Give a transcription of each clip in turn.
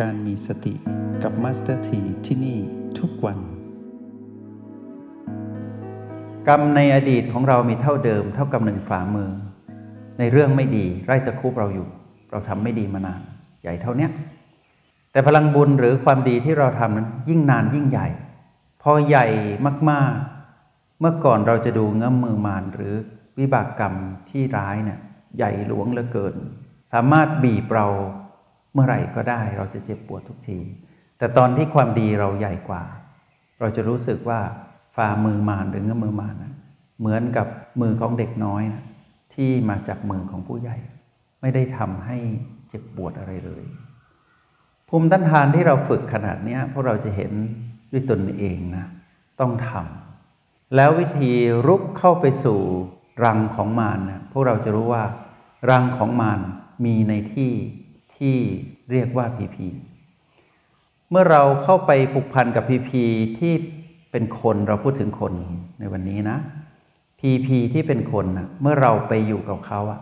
การมีสติกับ Master T ที่นี่ทุกวัน กรรมในอดีตของเรามีเท่าเดิม เท่ากำหนึ่งฝ่ามือ ในเรื่องไม่ดีไล่ตะครุบเราอยู่ เราทำไม่ดีมานาน ใหญ่เท่าเนี้ยแต่พลังบุญหรือความดีที่เราทำนั้นยิ่งนานยิ่งใหญ่ พอใหญ่มากๆ เมื่อก่อนเราจะดูเงื้อมมือมารหรือวิบากกรรมที่ร้ายเนี่ยใหญ่หลวงเหลือเกิน สามารถบีบเรา เมื่อไหร่ก็ได้เราจะเจ็บปวดทุกที แต่ตอนที่ความดีเราใหญ่กว่า เราจะรู้สึกว่าฝ่ามือมานหรือเงื้อมือมานนะเหมือนกับมือของเด็กน้อยนะที่มาจากมือของผู้ใหญ่ ไม่ได้ทำให้เจ็บปวดอะไรเลย ภูมิต้านทานที่เราฝึกขนาดนี้พวกเราจะเห็นด้วยตนเองนะต้องทำแล้ววิธีรุกเข้าไปสู่รังของมารนะพวกเราจะรู้ว่า รังของมารมีในที่ ที่เรียกว่าพีพีเมื่อเราเข้าไปผูกพันกับพีพีที่เป็นคนเราพูดถึงคนในวันนี้นะพีพีที่เป็นคนนะเมื่อเราไปอยู่กับเขาอะ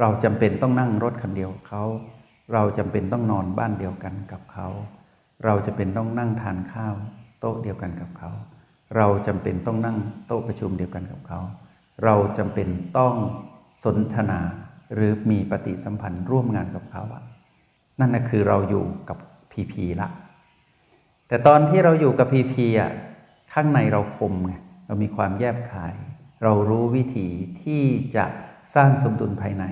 เราจำเป็นต้องนั่งรถคันเดียวเขา เราจำเป็นต้องนอนบ้านเดียวกันกับเขา เราจะเป็นต้องนั่งทานข้าวโต๊ะเดียวกันกับเขา เราจำเป็นต้องนั่งโต๊ะประชุมเดียวกันกับเขา เราจำเป็นต้องสนทนาหรือมีปฏิสัมพันธ์ร่วมงานกับเขาอะ นั่นนะคือเราอยู่กับพีพีละ แต่ตอนที่เราอยู่กับพีพีอะข้างในเราคมไงเรามีความแยบคาย เรารู้วิธีที่จะสร้างสมดุลภายใน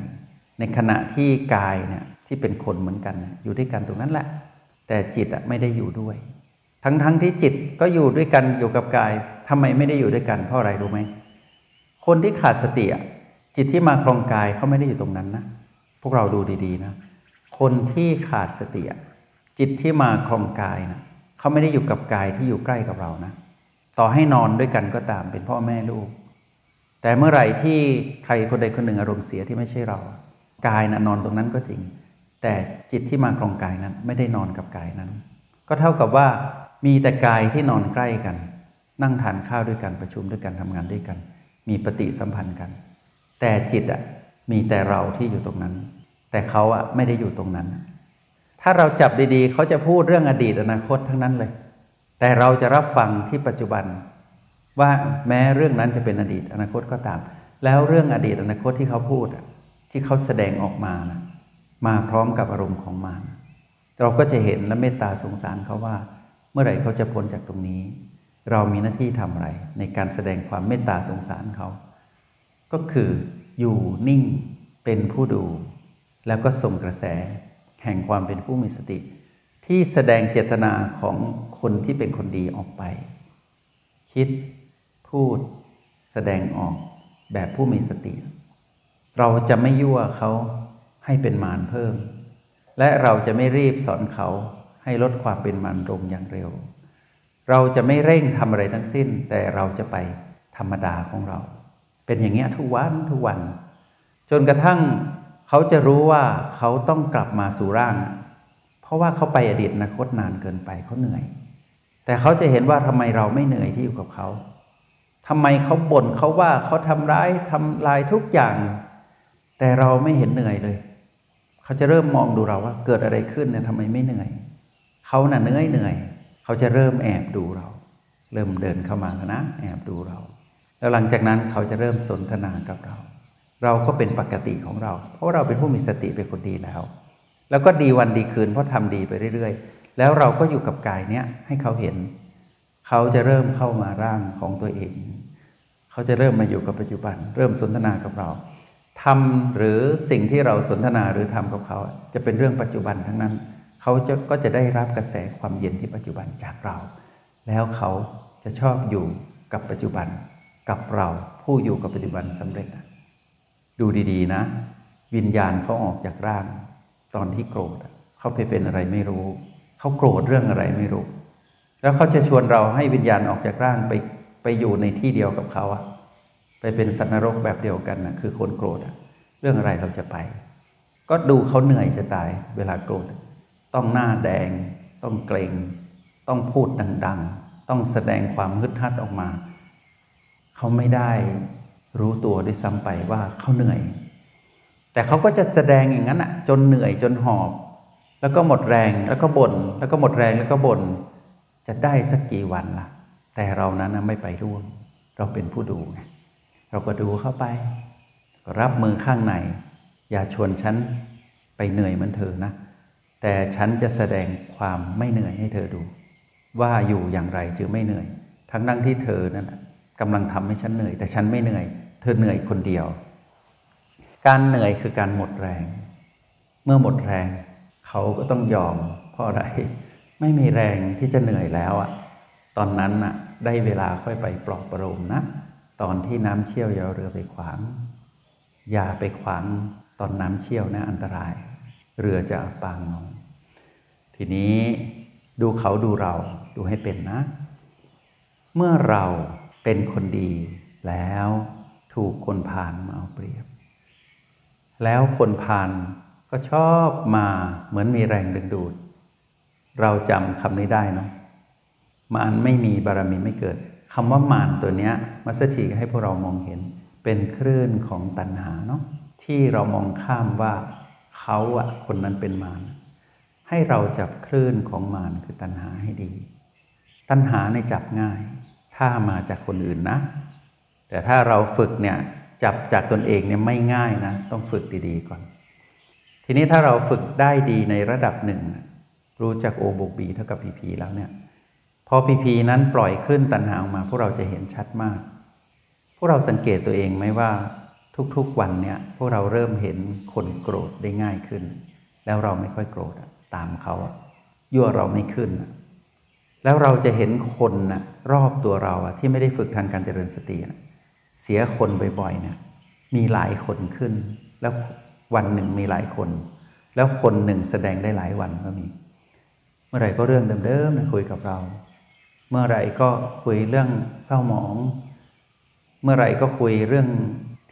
ในขณะที่กายเนี่ยที่เป็นคนเหมือนกัน อยู่ด้วยกันตรงนั้นแหละ แต่จิตอะไม่ได้อยู่ด้วย ทั้งๆทที่จิตก็อยู่ด้วยกันอยู่กับกายทำไมไม่ได้อยู่ด้วยกันเพราะอะไรรู้ไหมคนที่ขาดสติจิตที่มาครองกายเขาไม่ได้อยู่ตรงนั้นนะพวกเราดูดีๆนะ คนที่ขาดสติจิตที่มาครองกายนะเขาไม่ได้อยู่กับกายที่อยู่ใกล้กับเรานะต่อให้นอนด้วยกันก็ตามเป็นพ่อแม่ลูก แต่เมื่อไหร่ที่ใครคนใดคนหนึ่งอารมณ์เสียที่ไม่ใช่เรา กายนะนอนตรงนั้นก็จริง แต่จิตที่มาครองกายนั้น ไม่ได้นอนกับกายนั้น ก็เท่ากับว่ามีแต่กายที่นอนใกล้กัน นั่งทานข้าวด้วยกันประชุมด้วยกันทำงานด้วยกัน มีปฏิสัมพันธ์กัน แต่จิตอะมีแต่เราที่อยู่ตรงนั้น แต่เขาอะไม่ได้อยู่ตรงนั้น ถ้าเราจับดีๆ เขาจะพูดเรื่องอดีตอนาคตทั้งนั้นเลย แต่เราจะรับฟังที่ปัจจุบัน ว่าแม้เรื่องนั้นจะเป็นอดีตอนาคตก็ตาม แล้วเรื่องอดีตอนาคตที่เขาพูดที่เขาแสดงออกมานะมาพร้อมกับอารมณ์ของมารเราก็จะเห็นและเมตตาสงสารเขาว่า เมื่อไหร่เขาจะพ้นจากตรงนี้ เรามีหน้าที่ทำอะไร ในการแสดงความเมตตาสงสารเขา ก็คืออยู่นิ่งเป็นผู้ดู แล้วก็ส่งกระแสแห่งความเป็นผู้มีสติ ที่แสดงเจตนาของคนที่เป็นคนดีออกไป คิดพูดแสดงออกแบบผู้มีสติ เราจะไม่ยั่วเขาให้เป็นมารเพิ่ม และเราจะไม่รีบสอนเขาให้ลดความเป็นมารลงอย่างเร็ว เราจะไม่เร่งทำอะไรทั้งสิ้น แต่เราจะไปธรรมดาของเรา เป็นอย่างเงี้ยทุกวันทุกวัน จนกระทั่ง เขาจะรู้ว่าเขาต้องกลับมาสู่ร่าง เพราะว่าเขาไปอดีตอนาคตนานเกินไปเขาเหนื่อย แต่เขาจะเห็นว่าทำไมเราไม่เหนื่อยที่อยู่กับเขาทำไมเขาบ่นเขาว่าเขาทำร้ายทำลายทุกอย่าง แต่เราไม่เห็นเหนื่อยเลย เขาจะเริ่มมองดูเราว่าเกิดอะไรขึ้นเนี่ยทำไมไม่เหนื่อย เขาน่ะเหนื่อยเหนื่อย เขาจะเริ่มแอบดูเรา เริ่มเดินเข้ามาแล้วนะ แอบดูเรา แล้วหลังจากนั้นเขาจะเริ่มสนทนากับเรา เราก็เป็นปกติของเรา เพราะเราเป็นผู้มีสติเป็นคนดีแล้ว แล้วก็ดีวันดีคืนเพราะทำดีไปเรื่อย ๆ แล้วเราก็อยู่กับกายเนี้ยให้เขาเห็น เขาจะเริ่มเข้ามาร่างของตัวเอง เขาจะเริ่มมาอยู่กับปัจจุบัน เริ่มสนทนากับเราทำหรือสิ่งที่เราสนทนาหรือทำกับเขา จะเป็นเรื่องปัจจุบันทั้งนั้น เขาจะก็จะได้รับกระแสความเย็นที่ปัจจุบันจากเรา แล้วเขาจะชอบอยู่กับปัจจุบันกับเราผู้อยู่กับปัจจุบันสำเร็จ ดูดีๆนะ วิญญาณเขาออกจากร่าง ตอนที่โกรธเขาไปเป็นอะไรไม่รู้ เขาโกรธเรื่องอะไรไม่รู้ แล้วเขาจะชวนเราให้วิญญาณออกจากร่างไปไปอยู่ในที่เดียวกับเขาอะไปเป็นสันนรกแบบเดียวกันนะคือคนโกรธอะเรื่องอะไรเราจะไป ก็ดูเขาเหนื่อยจะตาย เวลาโกรธ ต้องหน้าแดง ต้องเกรงต้องพูดดัง ๆ ต้องแสดงความฮึดฮัดออกมา เขาไม่ได้ รู้ตัวด้วยซ้ำไปว่าเขาเหนื่อย แต่เขาก็จะแสดงอย่างนั้นอะจนเหนื่อยจนหอบ แล้วก็หมดแรงแล้วก็บน่นแล้วก็หมดแรงแล้วก็บน่นจะได้สักกี่วันละ่ะ แต่เรานั้นไม่ไปร่วม เราเป็นผู้ดูไงเราก็ดูเข้าไป รับมือข้างใน อย่าชวนฉันไปเหนื่อยเหมือนเธอนะ แต่ฉันจะแสดงความไม่เหนื่อยให้เธอดู ว่าอยู่อย่างไรจึงไม่เหนื่อย ทั้งนั่งที่เธอนั้น กำลังทำให้ฉันเหนื่อย แต่ฉันไม่เหนื่อย เธอเหนื่อยคนเดียว การเหนื่อยคือการหมดแรง เมื่อหมดแรง เขาก็ต้องยอม เพราะอะไร ไม่มีแรงที่จะเหนื่อยแล้วอะตอนนั้นน่ะได้เวลาค่อยไปปลอบประโลมนะ ตอนที่น้ำเชี่ยวยาเรือไปขวาง อย่าไปขวางตอนน้ำเชี่ยวนะอันตราย เรือจะปางลงทีนี้ดูเขาดูเราดูให้เป็นนะ เมื่อเรา เป็นคนดีแล้วถูกคนพาลมาเอาเปรียบ แล้วคนพาลก็ชอบมาเหมือนมีแรงดึงดูด เราจำคำนี้ได้เนาะมารไม่มีบารมีไม่เกิดคำว่ามารตัวเนี้ยมัสถีให้พวกเรามองเห็น เป็นคลื่นของตัณหาเนาะที่เรามองข้ามว่าเขาอะคนนั้นเป็นมารให้เราจับคลื่นของมารคือตัณหาให้ดี ตัณหาในจับง่าย ถ้ามาจากคนอื่นนะ แต่ถ้าเราฝึกเนี่ยจับจากตนเองเนี่ยไม่ง่ายนะ ต้องฝึกดีๆก่อน ทีนี้ถ้าเราฝึกได้ดีในระดับหนึ่ง รู้จักโอบวกบีเท่ากับพีพีแล้วเนี่ยพอพีพีนั้นปล่อยขึ้นตัณหาออกมา พวกเราจะเห็นชัดมาก พวกเราสังเกตตัวเองไหมว่าทุกๆวันเนี่ยพวกเราเริ่มเห็นคนโกรธได้ง่ายขึ้น แล้วเราไม่ค่อยโกรธตามเขายั่วเราไม่ขึ้น แล้วเราจะเห็นคนนะรอบตัวเราที่ไม่ได้ฝึกทางการเจริญสติเสียคนบ่อยๆนี่ยมีหลายคนขึ้น แล้ววันหนึ่งมีหลายคน แล้วคนหนึ่งแสดงได้หลายวันก็มี เมื่อไหร่ก็เรื่องเดิมๆคุยกับเรา เมื่อไหร่ก็คุยเรื่องเศร้าหมอง เมื่อไหร่ก็คุยเรื่อง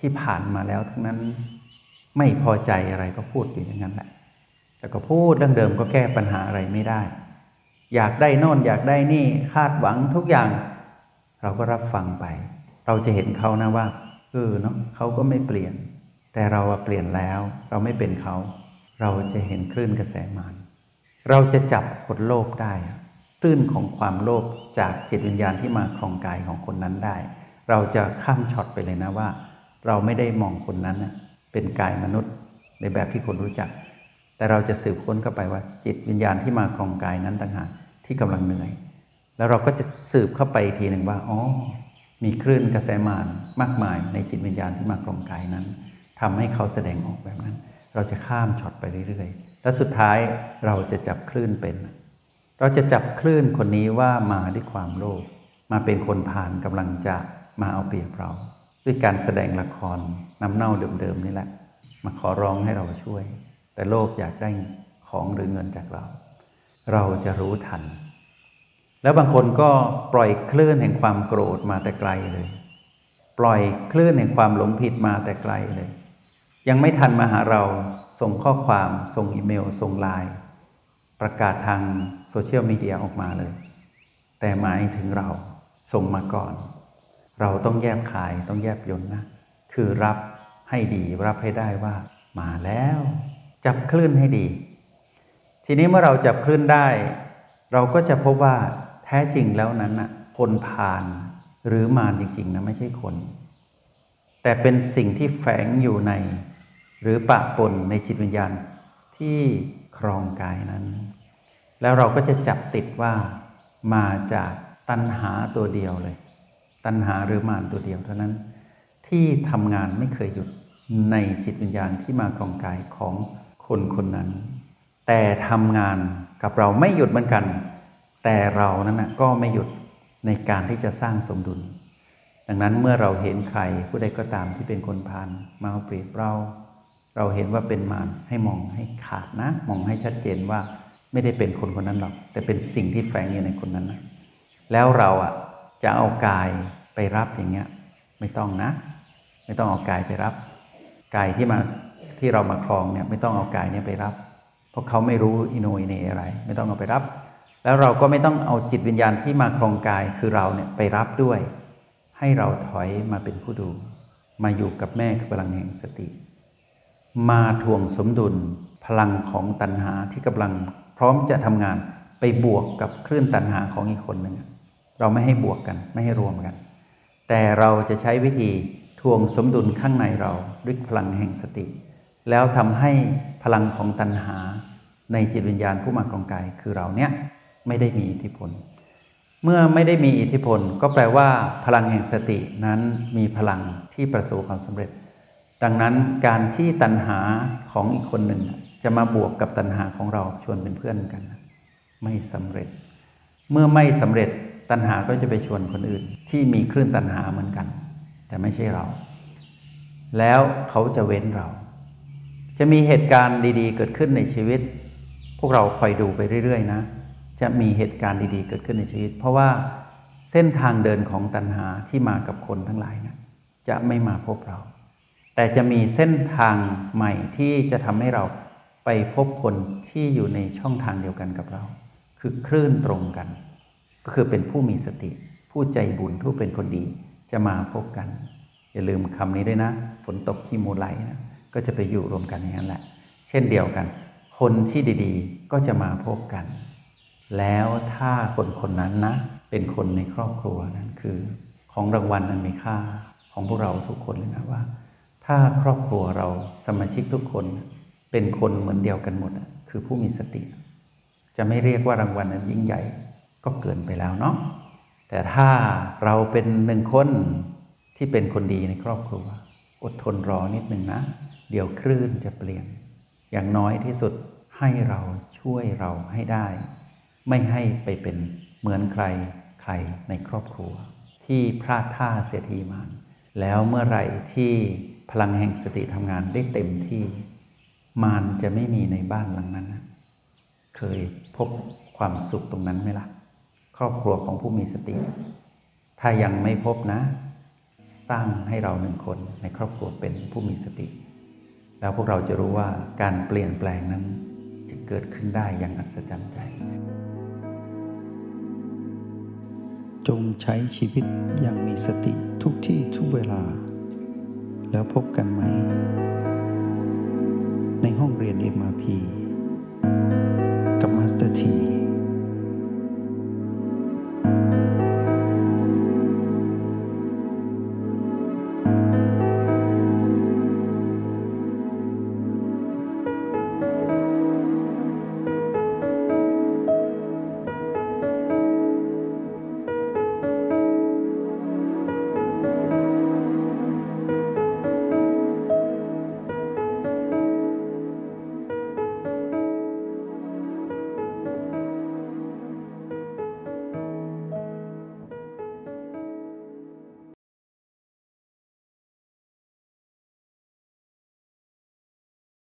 ที่ผ่านมาแล้วทั้งนั้นไม่พอใจอะไรก็พูดอยู่อย่างนั้นแหละแต่ก็พูดเรื่องเดิมก็แก้ปัญหาอะไรไม่ได้ อยากได้นอนอยากได้นี่คาดหวังทุกอย่าง เราก็รับฟังไป เราจะเห็นเขานะว่าเออเนาะเขาก็ไม่เปลี่ยน แต่เราเปลี่ยนแล้ว เราไม่เป็นเขา เราจะเห็นคลื่นกระแสมานเราจะจับคนโลภได้คลื่นของความโลภจากจิตวิญญาณที่มาครองกายของคนนั้นได้ เราจะข้ามช็อตไปเลยนะว่า เราไม่ได้มองคนนั้นเป็นกายมนุษย์ในแบบที่คนรู้จัก แต่เราจะสืบค้นเข้าไปว่า จิตวิญญาณที่มาครองกายนั้นต่างหากที่กำลังเหนื่อย แล้วเราก็จะสืบเข้าไปทีหนึ่งว่าอ๋อมีคลื่นกระแสมานมากมายในจิตวิญญาณที่มาครองกายนั้นทำให้เขาแสดงออกแบบนั้น เราจะข้ามช็อตไปเรื่อยๆ แล้วสุดท้ายเราจะจับคลื่นเป็น เราจะจับคลื่นคนนี้ว่ามาด้วยความโลภมาเป็นคนผ่านกำลังจะมาเอาเปรียบเรา ด้วยการแสดงละครน้ำเน่าเดิมๆนี่แหละ มาขอร้องให้เราช่วย แต่โลกอยากได้ของหรือเงินจากเรา เราจะรู้ทัน แล้วบางคนก็ปล่อยคลื่นแห่งความโกรธมาแต่ไกลเลย ปล่อยคลื่นแห่งความหลงผิดมาแต่ไกลเลย ยังไม่ทันมาหาเราส่งข้อความส่งอีเมลส่งไลน์ประกาศทางโซเชียลมีเดียออกมาเลย แต่หมายถึงเราส่งมาก่อน เราต้องแยบขายต้องแยบยนนะ คือรับให้ดีรับให้ได้ว่ามาแล้ว จับคลื่นให้ดี ทีนี้เมื่อเราจับคลื่นได้ เราก็จะพบว่าแท้จริงแล้วนั้นน่ะคนผ่านหรือมารจริงๆนะไม่ใช่คน แต่เป็นสิ่งที่แฝงอยู่ใน หรือปะปนในจิตวิญญาณที่ครองกายนั้น แล้วเราก็จะจับติดว่ามาจากตัณหาตัวเดียวเลย ตัณหาหรือมารตัวเดียวเท่านั้น ที่ทำงานไม่เคยหยุดในจิตวิญญาณที่มากรองกายของ คนคนนั้น แต่ทำงานกับเราไม่หยุดเหมือนกัน แต่เรานั้นนะก็ไม่หยุดในการที่จะสร้างสมดุล ดังนั้นเมื่อเราเห็นใครผู้ใดก็ตามที่เป็นคนพานมาเปรียบเรา เราเห็นว่าเป็นมารให้มองให้ขาดนะ มองให้ชัดเจนว่าไม่ได้เป็นคนคนนั้นหรอก แต่เป็นสิ่งที่แฝงอยู่ในคนนั้นนะแล้วเราอะจะเอากายไปรับอย่างเงี้ย ไม่ต้องนะ ไม่ต้องเอากายไปรับ กายที่มา ที่เรามาครองเนี่ยไม่ต้องเอากายเนี่ยไปรับ เพราะเขาไม่รู้อินโนอินเนอะไร ไม่ต้องเอาไปรับ แล้วเราก็ไม่ต้องเอาจิตวิญญาณที่มาครองกายคือเราเนี่ยไปรับด้วย ให้เราถอยมาเป็นผู้ดู มาอยู่กับแม่คือพลังแห่งสติ มาทวงสมดุลพพลังของตัณหาที่กำลังพร้อมจะทำงานไปบวกกับคลื่นตัณหาของอีกคนหนึ่งเราไม่ให้บวกกันไม่ให้รวมกัน แต่เราจะใช้วิธีทวงสมดุลข้างในเราด้วยพลังแห่งสติ แล้วทำให้พลังของตัณหาในจิตวิญญาณผู้มากองกายคือเราเนี้ยไม่ได้มีอิทธิพล เมื่อไม่ได้มีอิทธิพล ก็แปลว่าพลังแห่งสตินั้นมีพลังที่ประสบความสำเร็จ ดังนั้นการที่ตัณหาของอีกคนหนึ่งจะมาบวกกับตัณหาของเราชวนเป็นเพื่อนกัน ไม่สำเร็จ เมื่อไม่สำเร็จตัณหาก็จะไปชวนคนอื่น ที่มีคลื่นตัณหาเหมือนกัน แต่ไม่ใช่เรา แล้วเขาจะเว้นเรา จะมีเหตุการณ์ดี ๆ เกิดขึ้นในชีวิต พวกเราคอยดูไปเรื่อย ๆ นะ จะมีเหตุการณ์ดีๆ เกิดขึ้นในชีวิต เพราะว่าเส้นทางเดินของตัณหาที่มากับคนทั้งหลายนะจะไม่มาพบเรา แต่จะมีเส้นทางใหม่ที่จะทำให้เราไปพบคนที่อยู่ในช่องทางเดียวกันกับเรา คือคลื่นตรงกัน ก็คือเป็นผู้มีสติ ผู้ใจบุญผู้เป็นคนดีจะมาพบกัน อย่าลืมคำนี้ด้วยนะ ฝนตกขี้มูไหลนะ ก็จะไปอยู่รวมกันอย่างนั้นแหละ เช่นเดียวกัน คนที่ดีๆ ก็จะมาพบกัน แล้วถ้าคนคนนั้นนะ เป็นคนในครอบครัวนั้นคือ ของรางวัลอันมีค่าของพวกเราทุกคนเลยนะว่า ถ้าครอบครัวเราสมาชิกทุกคน เป็นคนเหมือนเดียวกันหมดคือผู้มีสติ จะไม่เรียกว่ารางวัลนั้นยิ่งใหญ่ก็เกินไปแล้วเนาะแต่ถ้าเราเป็นหนึ่งคนที่เป็นคนดีในครอบครัว อดทนรอนิดหนึ่งนะ เดี๋ยวคลื่นจะเปลี่ยน อย่างน้อยที่สุดให้เราช่วยเราให้ได้ ไม่ให้ไปเป็นเหมือนใครใครในครอบครัว ที่พลาดท่าเสียทีมานแล้วเมื่อไหร่ที่พลังแห่งสติทำงานได้เต็มที่ มารจะไม่มีในบ้านหลังนั้นนะเคยพบความสุขตรงนั้นไหมล่ะ ครอบครัวของผู้มีสติ ถ้ายังไม่พบนะ สร้างให้เราหนึ่งคนในครอบครัวเป็นผู้มีสติ แล้วพวกเราจะรู้ว่าการเปลี่ยนแปลงนั้นจะเกิดขึ้นได้อย่างอัศจรรย์ใจ จงใช้ชีวิตอย่างมีสติทุกที่ทุกเวลา แล้วพบกันใหม่ ในห้องเรียน MRP กับ Master T